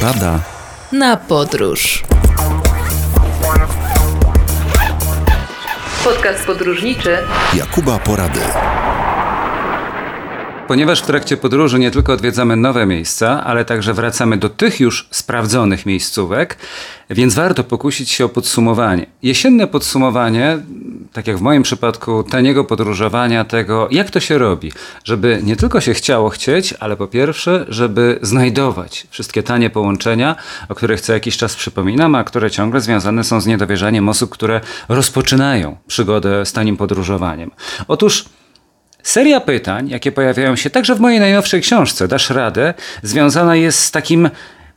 Porada na podróż. Podcast podróżniczy Jakuba Porady. Ponieważ w trakcie podróży nie tylko odwiedzamy nowe miejsca, ale także wracamy do tych już sprawdzonych miejscówek, więc warto pokusić się o podsumowanie. Jesienne podsumowanie, tak jak w moim przypadku, taniego podróżowania, tego jak to się robi, żeby nie tylko się chciało chcieć, ale po pierwsze, żeby znajdować wszystkie tanie połączenia, o których co jakiś czas przypominam, a które ciągle związane są z niedowierzaniem osób, które rozpoczynają przygodę z tanim podróżowaniem. Otóż Seria pytań, jakie pojawiają się także w mojej najnowszej książce, Dasz Radę, związana jest z takim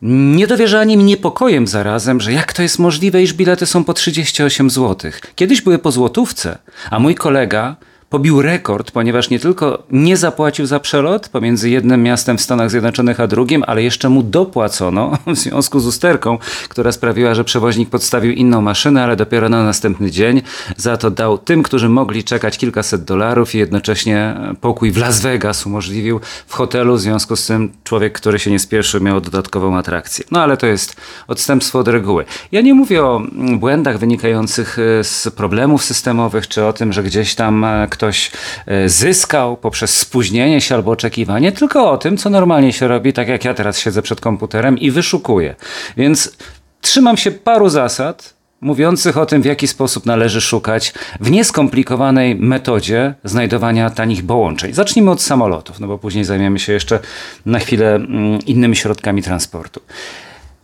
niedowierzaniem i niepokojem zarazem, że jak to jest możliwe, iż bilety są po 38 zł. Kiedyś były po złotówce, a mój kolega pobił rekord, ponieważ nie tylko nie zapłacił za przelot pomiędzy jednym miastem w Stanach Zjednoczonych a drugim, ale jeszcze mu dopłacono w związku z usterką, która sprawiła, że przewoźnik podstawił inną maszynę, ale dopiero na następny dzień za to dał tym, którzy mogli czekać kilkaset dolarów i jednocześnie pokój w Las Vegas umożliwił w hotelu. W związku z tym człowiek, który się nie spieszył, miał dodatkową atrakcję. No ale to jest odstępstwo od reguły. Ja nie mówię o błędach wynikających z problemów systemowych, czy o tym, że gdzieś tam ktoś ktoś e, zyskał poprzez spóźnienie się albo oczekiwanie, tylko o tym, co normalnie się robi, tak jak ja teraz siedzę przed komputerem i wyszukuję. Więc trzymam się paru zasad, mówiących o tym, w jaki sposób należy szukać w nieskomplikowanej metodzie znajdowania tanich połączeń. Zacznijmy od samolotów, no bo później zajmiemy się jeszcze na chwilę mm, innymi środkami transportu.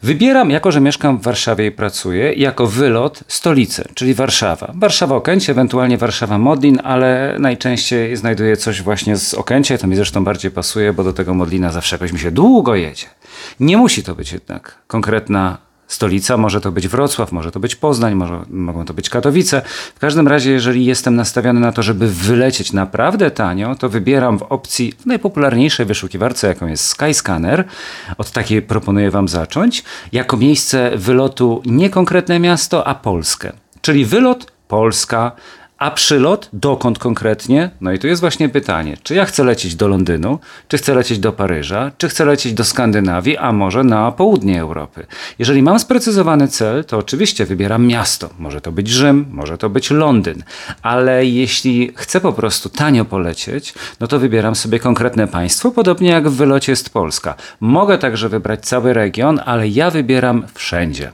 Wybieram, jako że mieszkam w Warszawie i pracuję, jako wylot stolicę, czyli Warszawa. Warszawa Okęcie, ewentualnie Warszawa Modlin, ale najczęściej znajduję coś właśnie z Okęcia. To mi zresztą bardziej pasuje, bo do tego Modlina zawsze jakoś mi się długo jedzie. Nie musi to być jednak konkretna stolica, może to być Wrocław, może to być Poznań, może, mogą to być Katowice. W każdym razie, jeżeli jestem nastawiony na to, żeby wylecieć naprawdę tanio, to wybieram w opcji w najpopularniejszej wyszukiwarce, jaką jest Skyscanner. Od takiej proponuję Wam zacząć. Jako miejsce wylotu nie konkretne miasto, a Polskę. Czyli wylot Polska, a przylot dokąd konkretnie? No i tu jest właśnie pytanie, czy ja chcę lecieć do Londynu, czy chcę lecieć do Paryża, czy chcę lecieć do Skandynawii, a może na południe Europy. Jeżeli mam sprecyzowany cel, to oczywiście wybieram miasto. Może to być Rzym, może to być Londyn, ale jeśli chcę po prostu tanio polecieć, no to wybieram sobie konkretne państwo, podobnie jak w wylocie jest Polska. Mogę także wybrać cały region, ale ja wybieram wszędzie.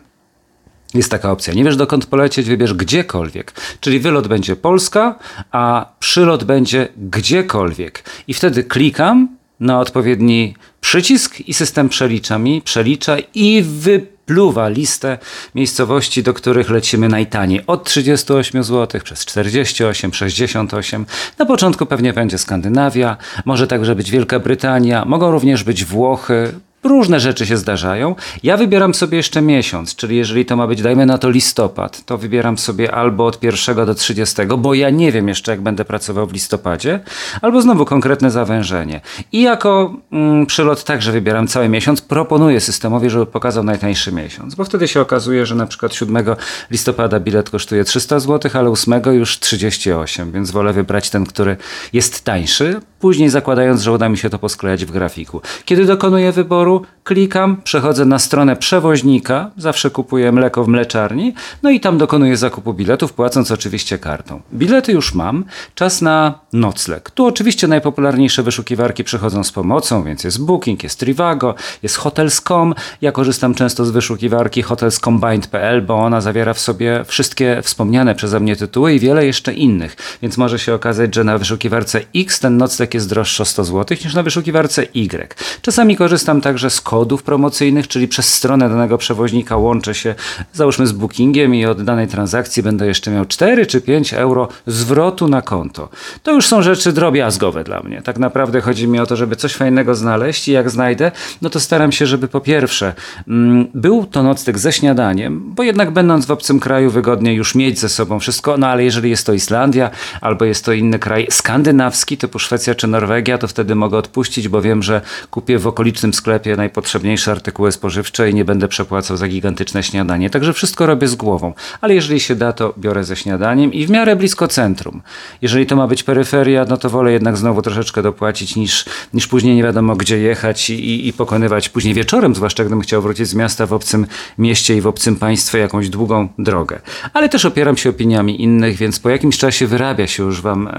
Jest taka opcja. Nie wiesz dokąd polecieć, wybierz gdziekolwiek. Czyli wylot będzie Polska, a przylot będzie gdziekolwiek. I wtedy klikam na odpowiedni przycisk i system przelicza mi, przelicza i wypluwa listę miejscowości, do których lecimy najtaniej. Od 38 zł przez 48, 68. Na początku pewnie będzie Skandynawia, może także być Wielka Brytania, mogą również być Włochy, Różne rzeczy się zdarzają. Ja wybieram sobie jeszcze miesiąc, czyli jeżeli to ma być, dajmy na to listopad, to wybieram sobie albo od 1 do 30, bo ja nie wiem jeszcze, jak będę pracował w listopadzie, albo znowu konkretne zawężenie. I jako mm, przylot także wybieram cały miesiąc. Proponuję systemowi, żeby pokazał najtańszy miesiąc, bo wtedy się okazuje, że na przykład 7 listopada bilet kosztuje 300 zł, ale 8 już 38, więc wolę wybrać ten, który jest tańszy, później zakładając, że uda mi się to posklejać w grafiku. Kiedy dokonuję wyboru, klikam, przechodzę na stronę przewoźnika, zawsze kupuję mleko w mleczarni, no i tam dokonuję zakupu biletów, płacąc oczywiście kartą. Bilety już mam, czas na nocleg. Tu oczywiście najpopularniejsze wyszukiwarki przychodzą z pomocą, więc jest Booking, jest Trivago, jest Hotels.com. Ja korzystam często z wyszukiwarki hotelscombined.pl, bo ona zawiera w sobie wszystkie wspomniane przeze mnie tytuły i wiele jeszcze innych, więc może się okazać, że na wyszukiwarce X ten nocleg jest droższy o 100 zł niż na wyszukiwarce Y. Czasami korzystam także także z kodów promocyjnych, czyli przez stronę danego przewoźnika łączę się załóżmy z bookingiem i od danej transakcji będę jeszcze miał 4 czy 5 euro zwrotu na konto. To już są rzeczy drobiazgowe dla mnie. Tak naprawdę chodzi mi o to, żeby coś fajnego znaleźć i jak znajdę, no to staram się, żeby po pierwsze mm, był to nocleg ze śniadaniem, bo jednak będąc w obcym kraju wygodnie już mieć ze sobą wszystko, no ale jeżeli jest to Islandia albo jest to inny kraj skandynawski typu Szwecja czy Norwegia, to wtedy mogę odpuścić, bo wiem, że kupię w okolicznym sklepie najpotrzebniejsze artykuły spożywcze i nie będę przepłacał za gigantyczne śniadanie. Także wszystko robię z głową. Ale jeżeli się da, to biorę ze śniadaniem i w miarę blisko centrum. Jeżeli to ma być peryferia, no to wolę jednak znowu troszeczkę dopłacić niż, niż później nie wiadomo gdzie jechać i, i, pokonywać później wieczorem, zwłaszcza gdybym chciał wrócić z miasta w obcym mieście i w obcym państwie jakąś długą drogę. Ale też opieram się opiniami innych, więc po jakimś czasie wyrabia się już wam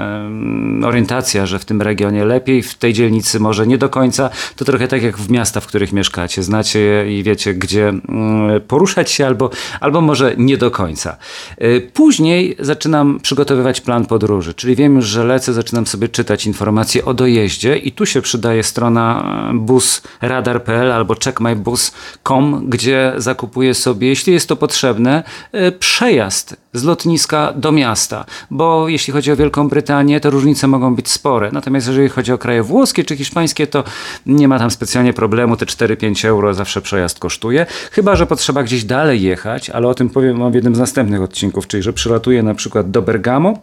orientacja, że w tym regionie lepiej, w tej dzielnicy może nie do końca. To trochę tak jak w miasta, w których mieszkacie. Znacie je i wiecie, gdzie mm, poruszać się albo, albo może nie do końca. Y, Później zaczynam przygotowywać plan podróży, czyli wiem już, że lecę, zaczynam sobie czytać informacje o dojeździe i tu się przydaje strona e, busradar.pl albo checkmybus.com, gdzie zakupuję sobie, jeśli jest to potrzebne, e, przejazd z lotniska do miasta, bo jeśli chodzi o Wielką Brytanię, to różnice mogą być spore. Natomiast jeżeli chodzi o kraje włoskie czy hiszpańskie, to nie ma tam specjalnie problemu, te 4-5 euro zawsze przejazd kosztuje. Chyba, że potrzeba gdzieś dalej jechać, ale o tym powiem w jednym z następnych odcinków, czyli że przylatuję na przykład do Bergamo,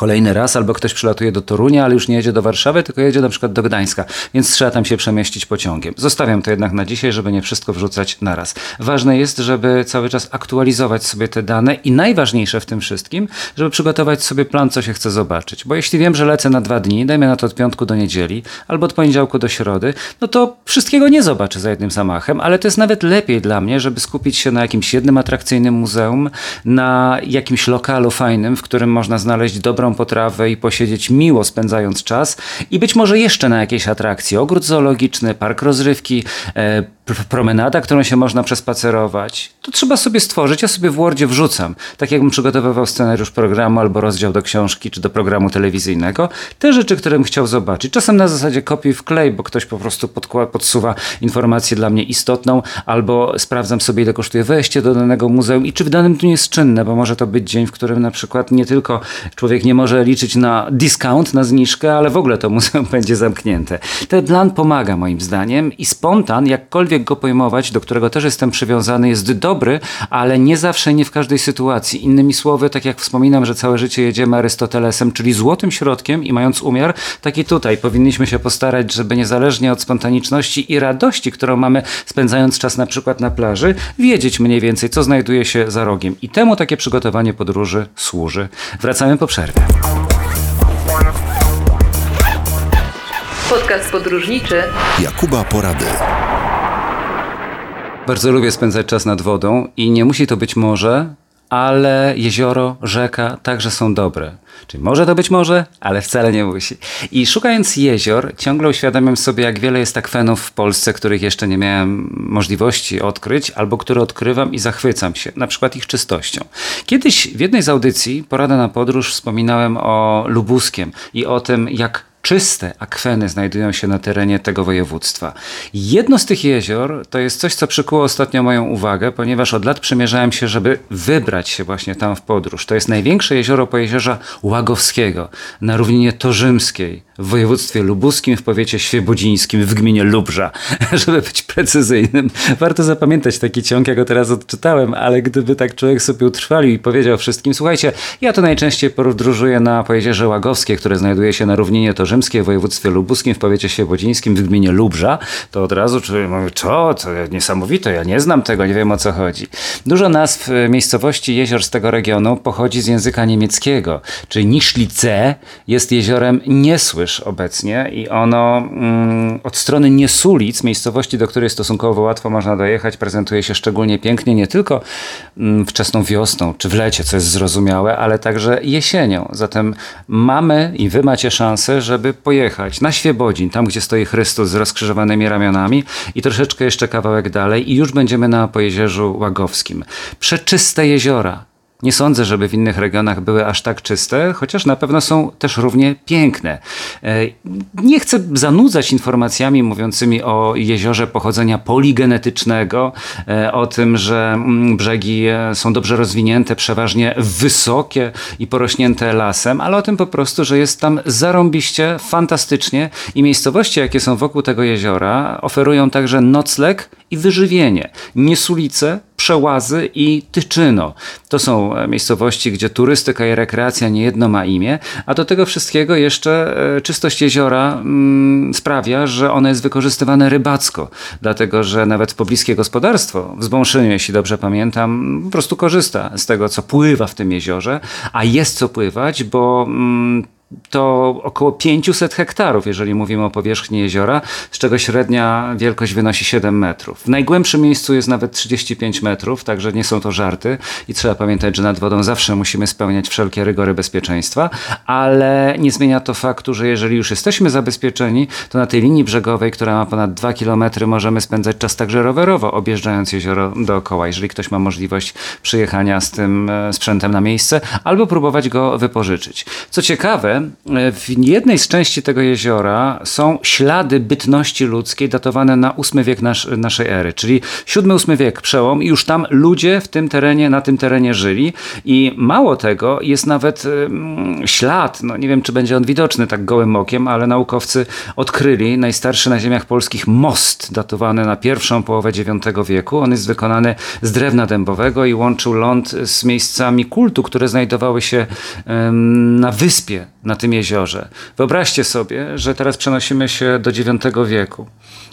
kolejny raz, albo ktoś przylatuje do Torunia, ale już nie jedzie do Warszawy, tylko jedzie na przykład do Gdańska, więc trzeba tam się przemieścić pociągiem. Zostawiam to jednak na dzisiaj, żeby nie wszystko wrzucać naraz. Ważne jest, żeby cały czas aktualizować sobie te dane i najważniejsze w tym wszystkim, żeby przygotować sobie plan, co się chce zobaczyć. Bo jeśli wiem, że lecę na dwa dni, dajmy na to od piątku do niedzieli, albo od poniedziałku do środy, no to wszystkiego nie zobaczę za jednym zamachem, ale to jest nawet lepiej dla mnie, żeby skupić się na jakimś jednym atrakcyjnym muzeum, na jakimś lokalu fajnym, w którym można znaleźć dobrą potrawę i posiedzieć miło spędzając czas i być może jeszcze na jakiejś atrakcji. Ogród zoologiczny, park rozrywki, e, promenada, którą się można przespacerować. To trzeba sobie stworzyć. Ja sobie w Wordzie wrzucam. Tak jakbym przygotowywał scenariusz programu albo rozdział do książki czy do programu telewizyjnego. Te rzeczy, które bym chciał zobaczyć. Czasem na zasadzie kopiuj w klej, bo ktoś po prostu podsuwa informację dla mnie istotną albo sprawdzam sobie, ile kosztuje wejście do danego muzeum i czy w danym dniu jest czynne, bo może to być dzień, w którym na przykład nie tylko człowiek nie może liczyć na discount, na zniżkę, ale w ogóle to muzeum będzie zamknięte. Ten plan pomaga moim zdaniem i spontan, jakkolwiek go pojmować, do którego też jestem przywiązany, jest dobry, ale nie zawsze, nie w każdej sytuacji. Innymi słowy, tak jak wspominam, że całe życie jedziemy Arystotelesem, czyli złotym środkiem i mając umiar, tak i tutaj powinniśmy się postarać, żeby niezależnie od spontaniczności i radości, którą mamy spędzając czas na przykład na plaży, wiedzieć mniej więcej, co znajduje się za rogiem. I temu takie przygotowanie podróży służy. Wracamy po przerwie. Podcast podróżniczy Jakuba Porady. Bardzo lubię spędzać czas nad wodą i nie musi to być morze, ale jezioro, rzeka także są dobre. Czyli może to być morze, ale wcale nie musi. I szukając jezior, ciągle uświadamiam sobie, jak wiele jest akwenów w Polsce, których jeszcze nie miałem możliwości odkryć, albo które odkrywam i zachwycam się, na przykład ich czystością. Kiedyś w jednej z audycji, Porada na podróż, wspominałem o Lubuskiem i o tym, jak czyste akweny znajdują się na terenie tego województwa. Jedno z tych jezior to jest coś, co przykuło ostatnio moją uwagę, ponieważ od lat przymierzałem się, żeby wybrać się właśnie tam w podróż. To jest największe jezioro po Łagowskiego na równinie torzymskiej w województwie lubuskim, w powiecie świebodzińskim, w gminie Lubrza, żeby być precyzyjnym. Warto zapamiętać taki ciąg, jak go teraz odczytałem, ale gdyby tak człowiek sobie utrwalił i powiedział wszystkim, słuchajcie, ja to najczęściej podróżuję na po jeziorze Łagowskie, które znajduje się na równinie torzymskiej w województwie lubuskim, w powiecie świebodzińskim, w gminie Lubrza, to od razu człowiek mówi, co, to niesamowite, ja nie znam tego, nie wiem o co chodzi. Dużo nazw e, miejscowości jezior z tego regionu pochodzi z języka niemieckiego, czyli Niszlice jest jeziorem Niesłysz obecnie i ono mm, od strony Niesulic, miejscowości, do której stosunkowo łatwo można dojechać, prezentuje się szczególnie pięknie, nie tylko mm, wczesną wiosną czy w lecie, co jest zrozumiałe, ale także jesienią. Zatem mamy i wy macie szansę, żeby pojechać na Świebodzin, tam gdzie stoi Chrystus z rozkrzyżowanymi ramionami i troszeczkę jeszcze kawałek dalej i już będziemy na Pojezierzu Łagowskim. Przeczyste jeziora, nie sądzę, żeby w innych regionach były aż tak czyste, chociaż na pewno są też równie piękne. E, Nie chcę zanudzać informacjami mówiącymi o jeziorze pochodzenia poligenetycznego, e, o tym, że mm, brzegi e, są dobrze rozwinięte, przeważnie wysokie i porośnięte lasem, ale o tym po prostu, że jest tam zarąbiście, fantastycznie i miejscowości, jakie są wokół tego jeziora, oferują także nocleg i wyżywienie. Niesulice, Przełazy i Tyczyno. To są e, miejscowości, gdzie turystyka i rekreacja niejedno ma imię, a do tego wszystkiego jeszcze e, czystość jeziora mm, sprawia, że ono jest wykorzystywane rybacko, dlatego że nawet pobliskie gospodarstwo w Zbąszyniu, jeśli dobrze pamiętam, po prostu korzysta z tego, co pływa w tym jeziorze, a jest co pływać, bo mm, to około 500 hektarów, jeżeli mówimy o powierzchni jeziora, z czego średnia wielkość wynosi 7 metrów. W najgłębszym miejscu jest nawet 35 metrów, także nie są to żarty i trzeba pamiętać, że nad wodą zawsze musimy spełniać wszelkie rygory bezpieczeństwa, ale nie zmienia to faktu, że jeżeli już jesteśmy zabezpieczeni, to na tej linii brzegowej, która ma ponad 2 km, możemy spędzać czas także rowerowo, objeżdżając jezioro dookoła, jeżeli ktoś ma możliwość przyjechania z tym e, sprzętem na miejsce, albo próbować go wypożyczyć. Co ciekawe, w jednej z części tego jeziora są ślady bytności ludzkiej datowane na VIII wiek nasz, naszej ery, czyli VII-VIII wiek, przełom i już tam ludzie w tym terenie, na tym terenie żyli i mało tego, jest nawet ślad, no nie wiem czy będzie on widoczny tak gołym okiem, ale naukowcy odkryli najstarszy na ziemiach polskich most datowany na pierwszą połowę IX wieku. On jest wykonany z drewna dębowego i łączył ląd z miejscami kultu, które znajdowały się na wyspie na tym jeziorze. Wyobraźcie sobie, że teraz przenosimy się do IX wieku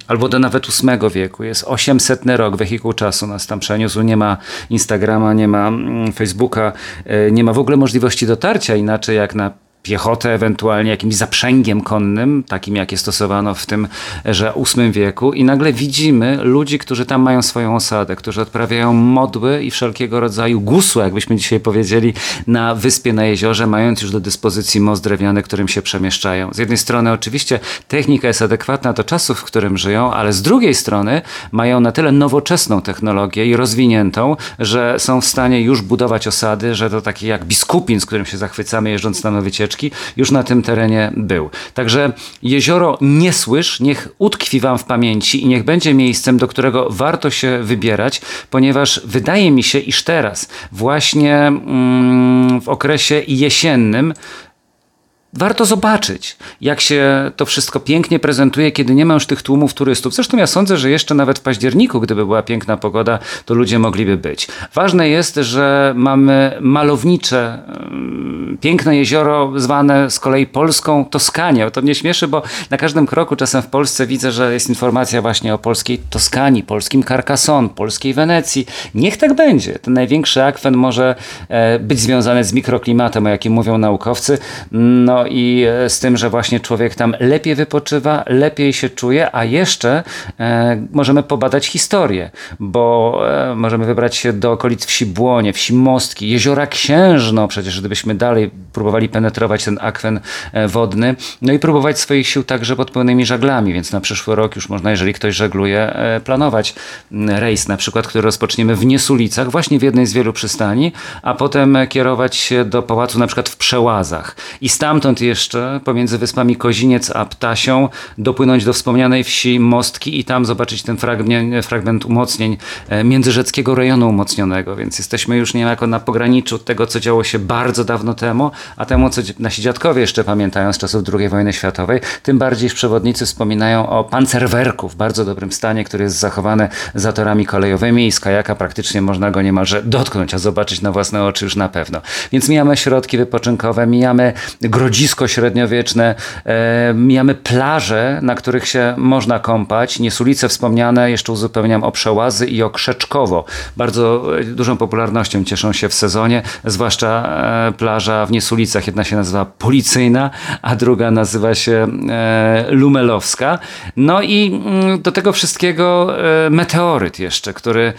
albo do nawet VIII wieku. Jest 800 rok, wehikuł czasu nas tam przeniósł. Nie ma Instagrama, nie ma mm, Facebooka, e, nie ma w ogóle możliwości dotarcia inaczej jak na piechotę, ewentualnie jakimś zaprzęgiem konnym, takim jakie stosowano w tym że VIII wieku i nagle widzimy ludzi, którzy tam mają swoją osadę, którzy odprawiają modły i wszelkiego rodzaju gusły, jakbyśmy dzisiaj powiedzieli, na wyspie, na jeziorze, mając już do dyspozycji most drewniany, którym się przemieszczają. Z jednej strony oczywiście technika jest adekwatna do czasów, w którym żyją, ale z drugiej strony mają na tyle nowoczesną technologię i rozwiniętą, że są w stanie już budować osady, że to takie jak biskupin, z którym się zachwycamy jeżdżąc na wycieczki, już na tym terenie był. Także jezioro nie słysz, niech utkwi wam w pamięci i niech będzie miejscem, do którego warto się wybierać, ponieważ wydaje mi się, iż teraz, właśnie mm, w okresie jesiennym, warto zobaczyć, jak się to wszystko pięknie prezentuje, kiedy nie ma już tych tłumów turystów. Zresztą ja sądzę, że jeszcze nawet w październiku, gdyby była piękna pogoda, to ludzie mogliby być. Ważne jest, że mamy malownicze, mm, piękne jezioro zwane z kolei polską Toskanią. To mnie śmieszy, bo na każdym kroku czasem w Polsce widzę, że jest informacja właśnie o polskiej Toskanii, polskim Carcassonne, polskiej Wenecji. Niech tak będzie. Ten największy akwen może e, być związany z mikroklimatem, o jakim mówią naukowcy. No i e, z tym, że właśnie człowiek tam lepiej wypoczywa, lepiej się czuje, a jeszcze e, możemy pobadać historię, bo e, możemy wybrać się do okolic wsi Błonie, wsi Mostki, jeziora Księżno, przecież gdybyśmy dalej próbowali penetrować ten akwen wodny, no i próbować swoich sił także pod pełnymi żaglami, więc na przyszły rok już można, jeżeli ktoś żegluje, e, planować rejs na przykład, który rozpoczniemy w Niesulicach, właśnie w jednej z wielu przystani, a potem kierować się do pałacu na przykład w Przełazach. I stamtąd stamtąd jeszcze pomiędzy wyspami Koziniec a Ptasią dopłynąć do wspomnianej wsi Mostki i tam zobaczyć ten fragment, fragment umocnień e, międzyrzeckiego rejonu umocnionego, więc jesteśmy już niejako na pograniczu tego, co działo się bardzo dawno temu, a temu, co nasi dziadkowie jeszcze pamiętają z czasów II wojny światowej, tym bardziej przewodnicy wspominają o pancerwerku w bardzo dobrym stanie, który jest zachowany za torami kolejowymi i z kajaka praktycznie można go niemalże dotknąć, a zobaczyć na własne oczy już na pewno. Więc mijamy środki wypoczynkowe, mijamy grodziny grodzisko średniowieczne, e, mijamy plaże, na których się można kąpać, Niesulice wspomniane, jeszcze uzupełniam o Przełazy i o Krzeczkowo. Bardzo e, dużą popularnością cieszą się w sezonie, zwłaszcza e, plaża w Niesulicach. Jedna się nazywa Policyjna, a druga nazywa się Lumelowska. No i mm, do tego wszystkiego meteoryt jeszcze, który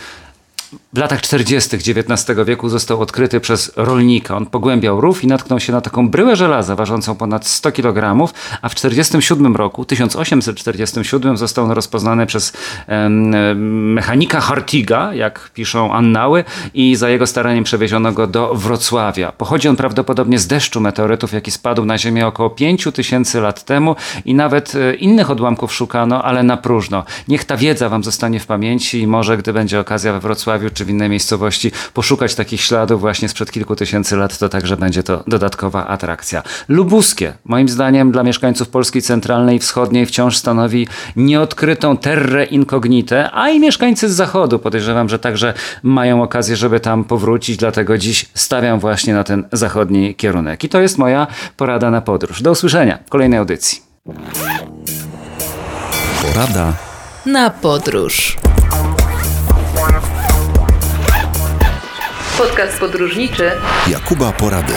w latach 40. XIX wieku został odkryty przez rolnika. On pogłębiał rów i natknął się na taką bryłę żelaza ważącą ponad 100 kg, a w 1947 roku, 1847 został on rozpoznany przez mechanika Hartiga, jak piszą annały, i za jego staraniem przewieziono go do Wrocławia. Pochodzi on prawdopodobnie z deszczu meteorytów, jaki spadł na Ziemię około 5 tysięcy lat temu i nawet e, innych odłamków szukano, ale na próżno. Niech ta wiedza wam zostanie w pamięci i może, gdy będzie okazja we Wrocławiu, czy w innej miejscowości, poszukać takich śladów właśnie sprzed kilku tysięcy lat, to także będzie to dodatkowa atrakcja. Lubuskie, moim zdaniem dla mieszkańców Polski Centralnej i Wschodniej wciąż stanowi nieodkrytą terrę incognite, a i mieszkańcy z zachodu podejrzewam, że także mają okazję, żeby tam powrócić, dlatego dziś stawiam właśnie na ten zachodni kierunek. I to jest moja porada na podróż. Do usłyszenia w kolejnej audycji. Porada Na podróż. Podcast podróżniczy Jakuba Porady.